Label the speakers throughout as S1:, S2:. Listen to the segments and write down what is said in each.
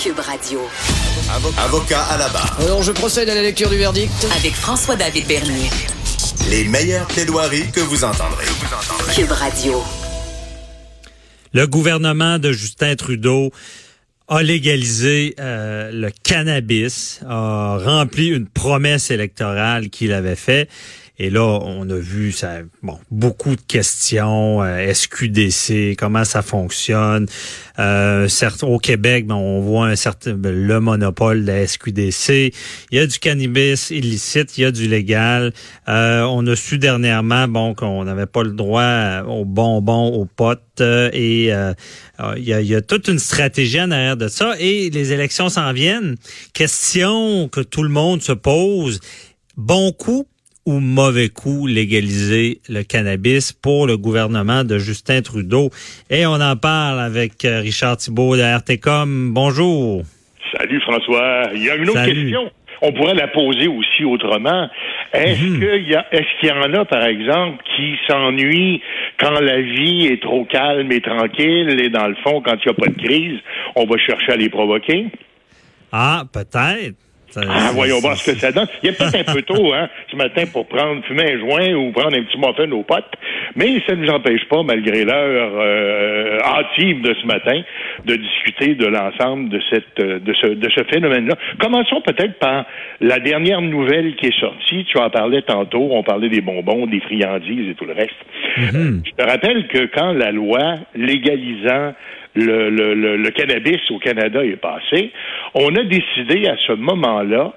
S1: Cube Radio.
S2: Avocat à la barre.
S3: Alors, je procède à la lecture du verdict.
S1: Avec François-David Bernier.
S2: Les meilleures plaidoiries que vous entendrez.
S1: Cube Radio.
S4: Le gouvernement de Justin Trudeau a légalisé euh, le cannabis, a rempli une promesse électorale qu'il avait faite. Et là, on a vu ça, bon, beaucoup de questions, euh, SQDC, comment ça fonctionne. Euh, certes, au Québec, ben, on voit un certain ben, le monopole de la SQDC. Il y a du cannabis illicite, il y a du légal. Euh, on a su dernièrement, bon, qu'on n'avait pas le droit aux bonbons, aux potes. Euh, et euh, il, y a, il y a toute une stratégie en arrière de ça. Et les élections s'en viennent. Question que tout le monde se pose. Bon coup ou mauvais coup légaliser le cannabis pour le gouvernement de Justin Trudeau. Et on en parle avec euh, Richard Thibault de RTCOM. Bonjour.
S5: Salut François. Il y a une autre question. On pourrait la poser aussi autrement. Est-ce
S4: Mhm.
S5: qu'il y a, qu'il y en a, par exemple, qui s'ennuient quand la vie est trop calme et tranquille et dans le fond, quand il n'y a pas de crise, on va chercher à les provoquer?
S4: Ah, peut-être.
S5: Ah, voyons voir ce que ça donne. Il y a peut-être un peu tôt, hein, ce matin pour prendre, fumer un joint ou prendre un petit muffin aux potes, mais ça ne nous empêche pas, malgré l'heure euh, hâtive de ce matin, de discuter de l'ensemble de cette euh, de ce de ce phénomène-là. Commençons peut-être par la dernière nouvelle qui est sortie. Tu en parlais tantôt, on parlait des bonbons, des friandises et tout le reste.
S4: Mhm.
S5: Je te rappelle que quand la loi légalisant le, cannabis au Canada est passée, on a décidé à ce moment-là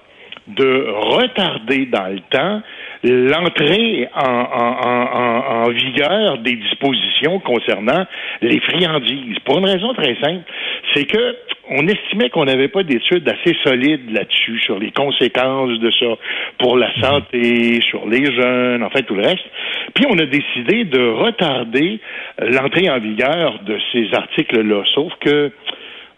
S5: de retarder dans le temps l'entrée en, en, en, en, en vigueur des dispositions concernant les friandises. Pour une raison très simple, c'est que on estimait qu'on n'avait pas d'études assez solides là-dessus, sur les conséquences de ça pour la santé, sur les jeunes, enfin tout le reste. Puis on a décidé de retarder l'entrée en vigueur de ces articles-là. Sauf que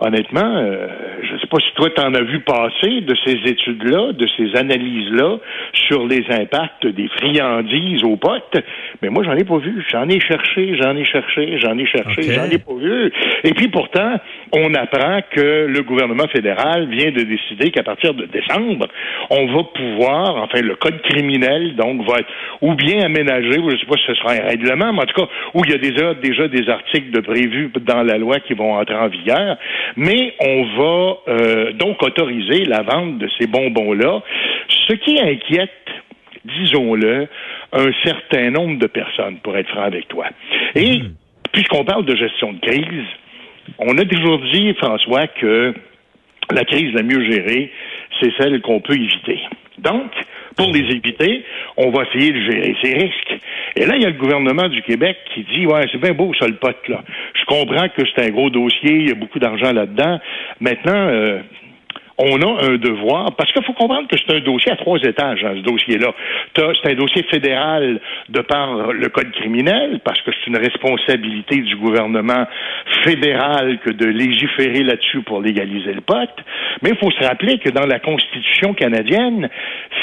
S5: honnêtement, euh, je ne sais pas si toi t'en as vu passer de ces études-là, de ces analyses-là sur les impacts des friandises aux potes, mais moi j'en ai pas vu. J'en ai cherché, j'en ai cherché, j'en ai cherché, j'en ai pas vu. Et puis pourtant, on apprend que le gouvernement fédéral vient de décider qu'à partir de décembre, on va pouvoir, enfin le code criminel, donc, va être ou bien aménagé, ou je ne sais pas si ce sera un règlement, mais en tout cas, où il y a déjà, déjà des articles de prévus dans la loi qui vont entrer en vigueur. Mais on va euh, donc autoriser la vente de ces bonbons-là, ce qui inquiète disons-le, un certain nombre de personnes, pour être franc avec toi. Et puisqu'on parle de gestion de crise, on a toujours dit, François, que la crise la mieux gérée, c'est celle qu'on peut éviter. Donc, pour les éviter, on va essayer de gérer ces risques. Et là, il y a le gouvernement du Québec qui dit, ouais, c'est bien beau ça le pote, là. Comprends que c'est un gros dossier, il y a beaucoup d'argent là-dedans. Maintenant, euh, on a un devoir, parce qu'il faut comprendre que c'est un dossier à trois étages, hein, ce dossier-là. C'est un dossier fédéral de par le code criminel, parce que c'est une responsabilité du gouvernement fédéral que de légiférer là-dessus pour légaliser le pot. Mais il faut se rappeler que dans la Constitution canadienne,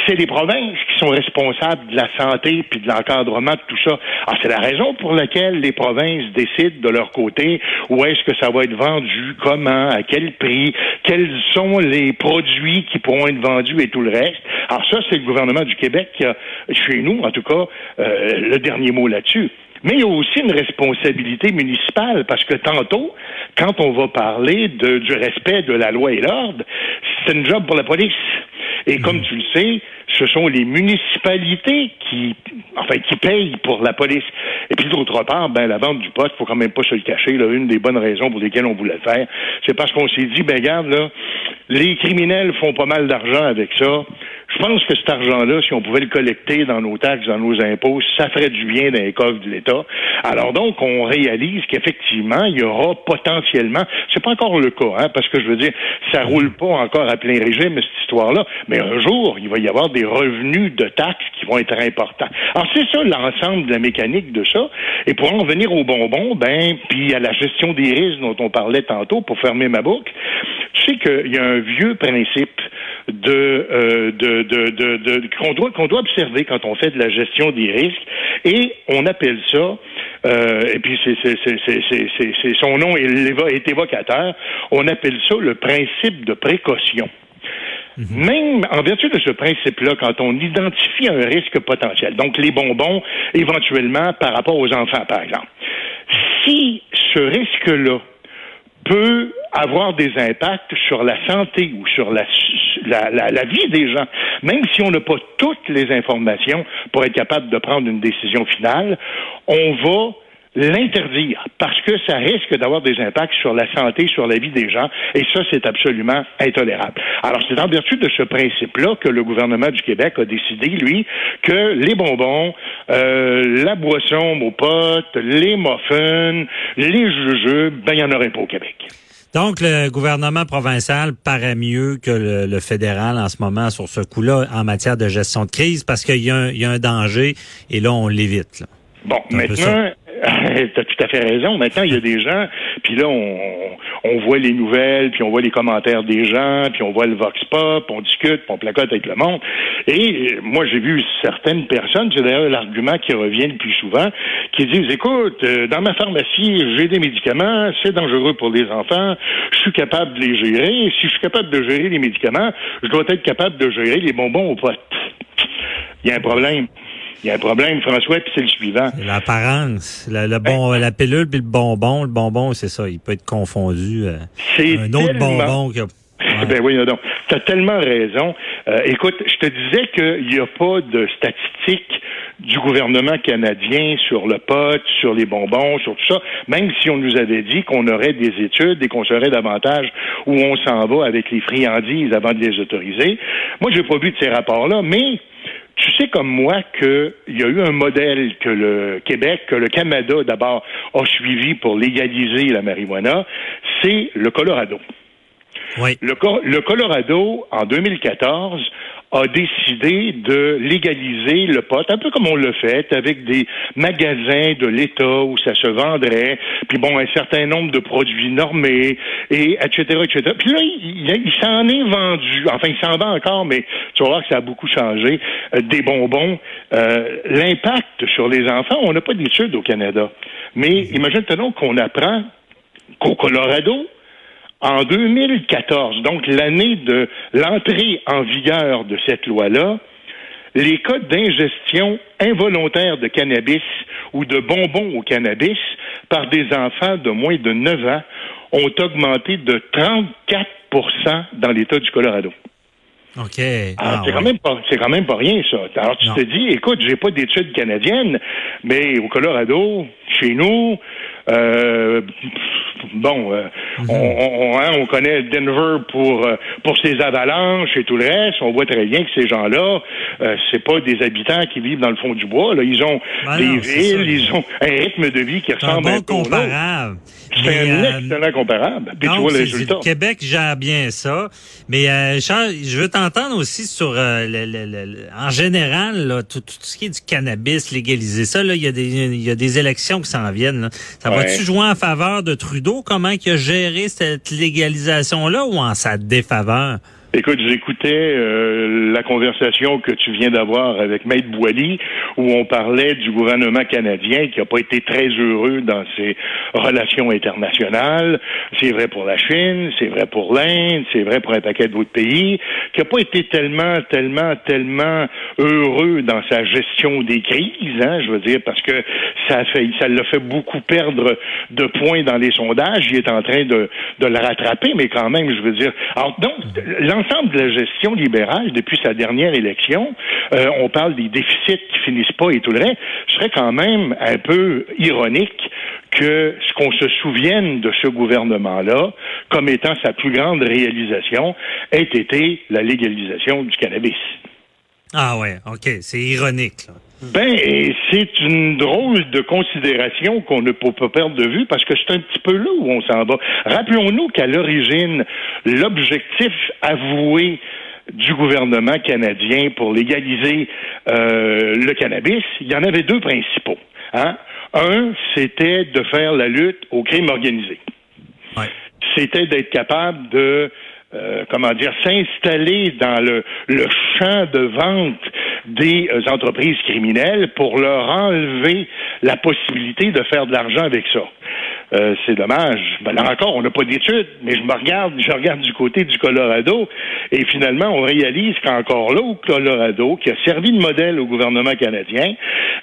S5: c'est les provinces qui sont responsables de la santé puis de l'encadrement de tout ça. Alors, c'est la raison pour laquelle les provinces décident de leur côté où est-ce que ça va être vendu, comment, à quel prix, quels sont les produits qui pourront être vendus et tout le reste. Alors ça, c'est le gouvernement du Québec qui a, chez nous, en tout cas, euh, le dernier mot là-dessus. Mais il y a aussi une responsabilité municipale, parce que tantôt, quand on va parler du respect de la loi et l'ordre, c'est une job pour la police. Et comme tu le sais, ce sont les municipalités qui, enfin, qui payent pour la police. Et puis d'autre part, ben la vente du poste, faut quand même pas se le cacher. Là, une des bonnes raisons pour lesquelles on voulait le faire, c'est parce qu'on s'est dit, ben regarde là, les criminels font pas mal d'argent avec ça. Je pense que cet argent-là, si on pouvait le collecter dans nos taxes, dans nos impôts, ça ferait du bien dans les coffres de l'État. Alors donc, on réalise qu'effectivement, il y aura potentiellement, c'est pas encore le cas, hein, parce que je veux dire, ça roule pas encore à plein régime cette histoire-là, mais un jour, il va y avoir des revenus de taxes qui vont être importants. Alors c'est ça l'ensemble de la mécanique de ça. Et pour en venir aux bonbons, ben, puis à la gestion des risques dont on parlait tantôt, pour fermer ma boucle, tu sais qu'il y a un vieux principe de, euh, de, de, de, qu'on doit qu'on doit observer quand on fait de la gestion des risques, et on appelle ça euh, et puis c'est, c'est son nom est évocateur, on appelle ça le principe de précaution. Mhm. Même en vertu de ce principe-là, quand on identifie un risque potentiel, donc les bonbons, éventuellement par rapport aux enfants, par exemple, si ce risque-là peut avoir des impacts sur la santé ou sur la, vie des gens, même si on n'a pas toutes les informations pour être capable de prendre une décision finale, on va l'interdire parce que ça risque d'avoir des impacts sur la santé, sur la vie des gens, et ça, c'est absolument intolérable. Alors, c'est en vertu de ce principe-là que le gouvernement du Québec a décidé, lui, que les bonbons, euh, la boisson aux potes, les muffins, les jujubes, ben, il n'y en aurait pas au Québec.
S4: Donc, le gouvernement provincial paraît mieux que le, fédéral en ce moment sur ce coup-là en matière de gestion de crise parce qu'il y, y, a un danger et là, on l'évite.
S5: Bon, maintenant, tu as tout à fait raison. Maintenant, il y a des gens, puis là, on, on voit les nouvelles, puis on voit les commentaires des gens, puis on voit le vox pop, on discute, puis on placote avec le monde. Et moi, j'ai vu certaines personnes, c'est d'ailleurs l'argument qui revient le plus souvent, qui disent, écoute, euh, dans ma pharmacie, j'ai des médicaments, c'est dangereux pour les enfants, je suis capable de les gérer. Si je suis capable de gérer les médicaments, je dois être capable de gérer les bonbons aux potes. Il y a un problème. Il y a un problème, François, puis c'est le suivant.
S4: L'apparence. Le, bon, la pilule puis le bonbon. Le bonbon, c'est ça. Il peut être confondu. Euh, c'est un autre bonbon que.
S5: Ben oui, non. Tu as tellement raison. Euh, écoute, je te disais qu'il n'y a pas de statistiques du gouvernement canadien sur le pot, sur les bonbons, sur tout ça, même si on nous avait dit qu'on aurait des études et qu'on saurait davantage où on s'en va avec les friandises avant de les autoriser. Moi, j'ai pas vu de ces rapports-là, mais tu sais comme moi qu'il y a eu un modèle que le Québec, que le Canada d'abord a suivi pour légaliser la marijuana, c'est le Colorado.
S4: Oui.
S5: Le, le Colorado, en 2014, a décidé de légaliser le pot, un peu comme on le fait, avec des magasins de l'État où ça se vendrait, puis bon, un certain nombre de produits normés, et etc., etc. Puis là, il, s'en est vendu, enfin, il s'en vend encore, mais tu vas voir que ça a beaucoup changé, euh, des bonbons. Euh, l'impact sur les enfants, on n'a pas d'études au Canada. Mais imagine-toi donc qu'on apprend qu'au Colorado, en 2014, donc l'année de l'entrée en vigueur de cette loi-là, les cas d'ingestion involontaire de cannabis ou de bonbons au cannabis par des enfants de moins de 9 ans ont augmenté de 34% dans l'État du Colorado.
S4: OK.
S5: Ah, c'est quand même pas c'est quand même pas rien ça. Alors tu te dis écoute, j'ai pas d'études canadiennes, mais au Colorado, chez nous, euh, bon, euh, mhm. on, hein, on, connaît Denver pour euh, pour ses avalanches et tout le reste. On voit très bien que ces gens-là, euh, c'est pas des habitants qui vivent dans le fond du bois. Là, ils ont ben des villes, ils ont un rythme de vie qui ressemble un,
S4: bon comparable.
S5: C'est un excellent comparable. Puis tu vois.
S4: Le Québec gère bien ça, mais Charles, je veux t'entendre aussi sur le, en général là, tout, ce qui est du cannabis légalisé. Ça là, il y a des il y a des élections qui s'en viennent. Là. Ça va-tu jouer en faveur de Trudeau? Comment il a géré cette légalisation-là ou en sa défaveur?
S5: Écoute, j'écoutais euh, la conversation que tu viens d'avoir avec Maître Boily, où on parlait du gouvernement canadien qui n'a pas été très heureux dans ses relations internationales. C'est vrai pour la Chine, c'est vrai pour l'Inde, c'est vrai pour un paquet d'autres pays, qui n'a pas été tellement, tellement, tellement heureux dans sa gestion des crises, hein, je veux dire, parce que ça fait, ça l'a fait beaucoup perdre de points dans les sondages. Il est en train de, de le rattraper, mais quand même, je veux dire. L'ensemble de la gestion libérale depuis sa dernière élection, euh, on parle des déficits qui finissent pas et tout le reste, serait quand même un peu ironique que ce qu'on se souvienne de ce gouvernement-là comme étant sa plus grande réalisation ait été la légalisation du cannabis.
S4: Ah ouais, ok, c'est ironique.
S5: Ben, c'est une drôle de considération qu'on ne peut pas perdre de vue parce que c'est un petit peu là où on s'en va. Rappelons-nous qu'à l'origine, l'objectif avoué du gouvernement canadien pour légaliser euh, le cannabis, il y en avait deux principaux. Hein? Un, c'était de faire la lutte au crime organisé.
S4: Ouais.
S5: C'était d'être capable de euh, comment dire, s'installer dans le, le champ de vente des euh, entreprises criminelles pour leur enlever la possibilité de faire de l'argent avec ça. Euh, c'est dommage. Ben, là encore, on n'a pas d'études, mais je me regarde, je regarde du côté du Colorado, et finalement, on réalise qu'encore là, au Colorado, qui a servi de modèle au gouvernement canadien,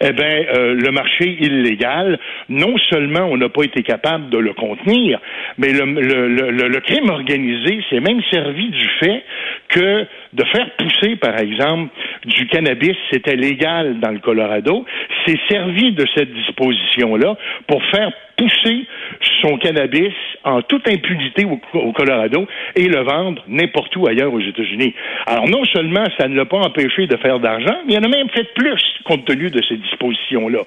S5: eh ben, euh, le marché illégal, non seulement on n'a pas été capable de le contenir, mais le, le, le, le crime organisé s'est même servi du fait que de faire pousser, par exemple, du cannabis, c'était légal dans le Colorado, s'est servi de cette disposition-là pour faire pousser son cannabis en toute impunité au, Colorado et le vendre n'importe où ailleurs aux États-Unis. Alors non seulement ça ne l'a pas empêché de faire d'argent, mais il en a même fait plus compte tenu de ces dispositions-là.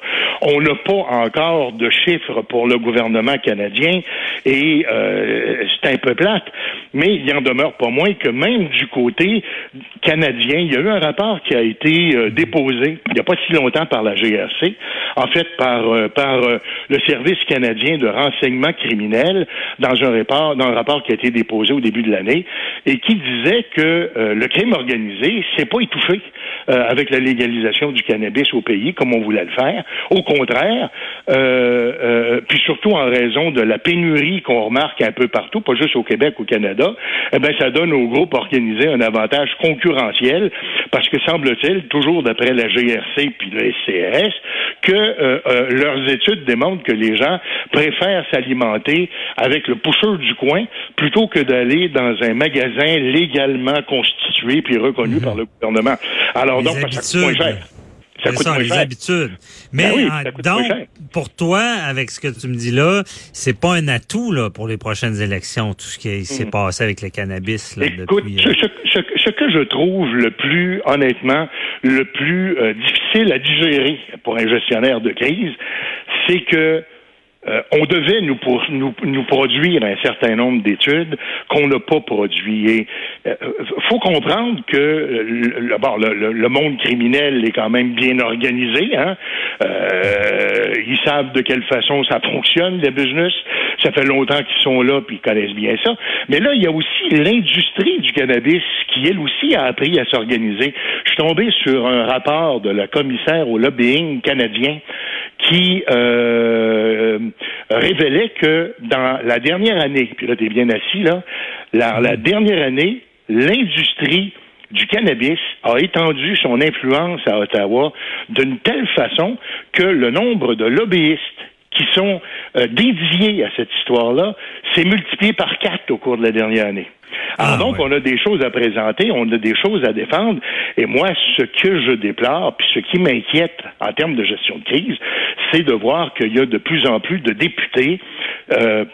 S5: On n'a pas encore de chiffres pour le gouvernement canadien et euh, c'est un peu plate, mais il en demeure pas moins que même du côté canadien, il y a eu un rapport qui a été euh, déposé il n'y a pas si longtemps par la GRC, en fait par, euh, par le service canadien de renseignement criminel dans un rapport, dans un rapport qui a été déposé au début de l'année et qui disait que euh, le crime organisé s'est pas étouffé euh, avec la légalisation du cannabis au pays comme on voulait le faire. Au contraire, euh, puis surtout en raison de la pénurie qu'on remarque un peu partout, pas juste au Québec, au Canada, eh ben ça donne aux groupes organisés un avantage concurrentiel parce que semble-t-il, toujours d'après la GRC puis le SCRS, que leurs études démontrent que les gens préfèrent s'alimenter avec le pousseur du coin plutôt que d'aller dans un magasin légalement constitué puis reconnu mhm. par le gouvernement. Alors donc, ça coûte moins cher.
S4: Ça coûte les habitudes. Mais ben donc, pour toi, avec ce que tu me dis là, c'est pas un atout là pour les prochaines élections, tout ce qui s'est mhm. passé avec le cannabis. Là,
S5: Écoute,
S4: depuis,
S5: euh, ce, que je trouve le plus, honnêtement, le plus euh, difficile à digérer pour un gestionnaire de crise, c'est que euh, on devait nous, pour, nous, nous, produire un certain nombre d'études qu'on n'a pas produit. Et euh, faut comprendre que le, bon, le, le, monde criminel est quand même bien organisé. Hein? Euh, ils savent de quelle façon ça fonctionne, les business. Ça fait longtemps qu'ils sont là puis ils connaissent bien ça. Mais là, il y a aussi l'industrie du cannabis qui, elle aussi, a appris à s'organiser. Je suis tombé sur un rapport de la commissaire au lobbying canadien qui euh, révélait que dans la dernière année, puis là, tu es bien assis, là, la, la dernière année, l'industrie du cannabis a étendu son influence à Ottawa d'une telle façon que le nombre de lobbyistes qui sont euh, dédiés à cette histoire-là s'est multiplié par quatre au cours de la dernière année. Alors ah, donc, on a des choses à présenter, on a des choses à défendre. Et moi, ce que je déplore, puis ce qui m'inquiète en termes de gestion de crise, c'est de voir qu'il y a de plus en plus de députés euh,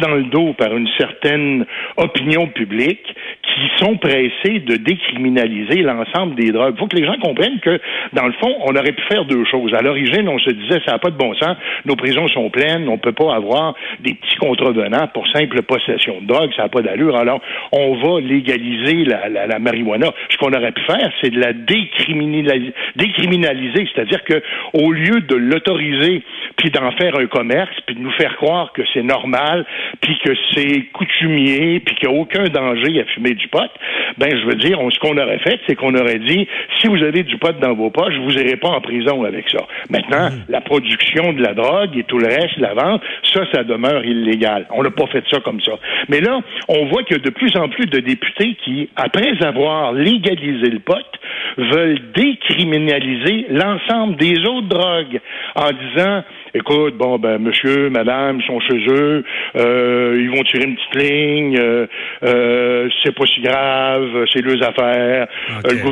S5: dans le dos par une certaine opinion publique qui sont pressés de décriminaliser l'ensemble des drogues. Il faut que les gens comprennent que, dans le fond, on aurait pu faire deux choses. À l'origine, on se disait, ça n'a pas de bon sens, nos prisons sont pleines, on ne peut pas avoir des petits contrevenants pour simple possession de drogue, ça n'a pas d'allure. Alors, on va légaliser la marijuana. Ce qu'on aurait pu faire, c'est de la décriminaliser, décriminaliser c'est-à-dire que au lieu de l'autoriser puis d'en faire un commerce, puis de nous faire croire que c'est normal, puis que c'est coutumier, puis qu'il n'y a aucun danger à fumer du pot, ben je veux dire, ce qu'on aurait fait, c'est qu'on aurait dit, si vous avez du pot dans vos poches, vous n'irez pas en prison avec ça. Maintenant, mmh. la production de la drogue et tout le reste, la vente, ça, ça demeure illégal. On n'a pas fait ça comme ça. Mais là, on voit qu'il y a de plus en plus de députés qui, après avoir légalisé le pot, veulent décriminaliser l'ensemble des autres drogues en disant écoute, bon, ben, monsieur, madame, ils sont chez eux, euh, ils vont tirer une petite ligne, euh, euh, c'est pas si grave, c'est leurs affaires.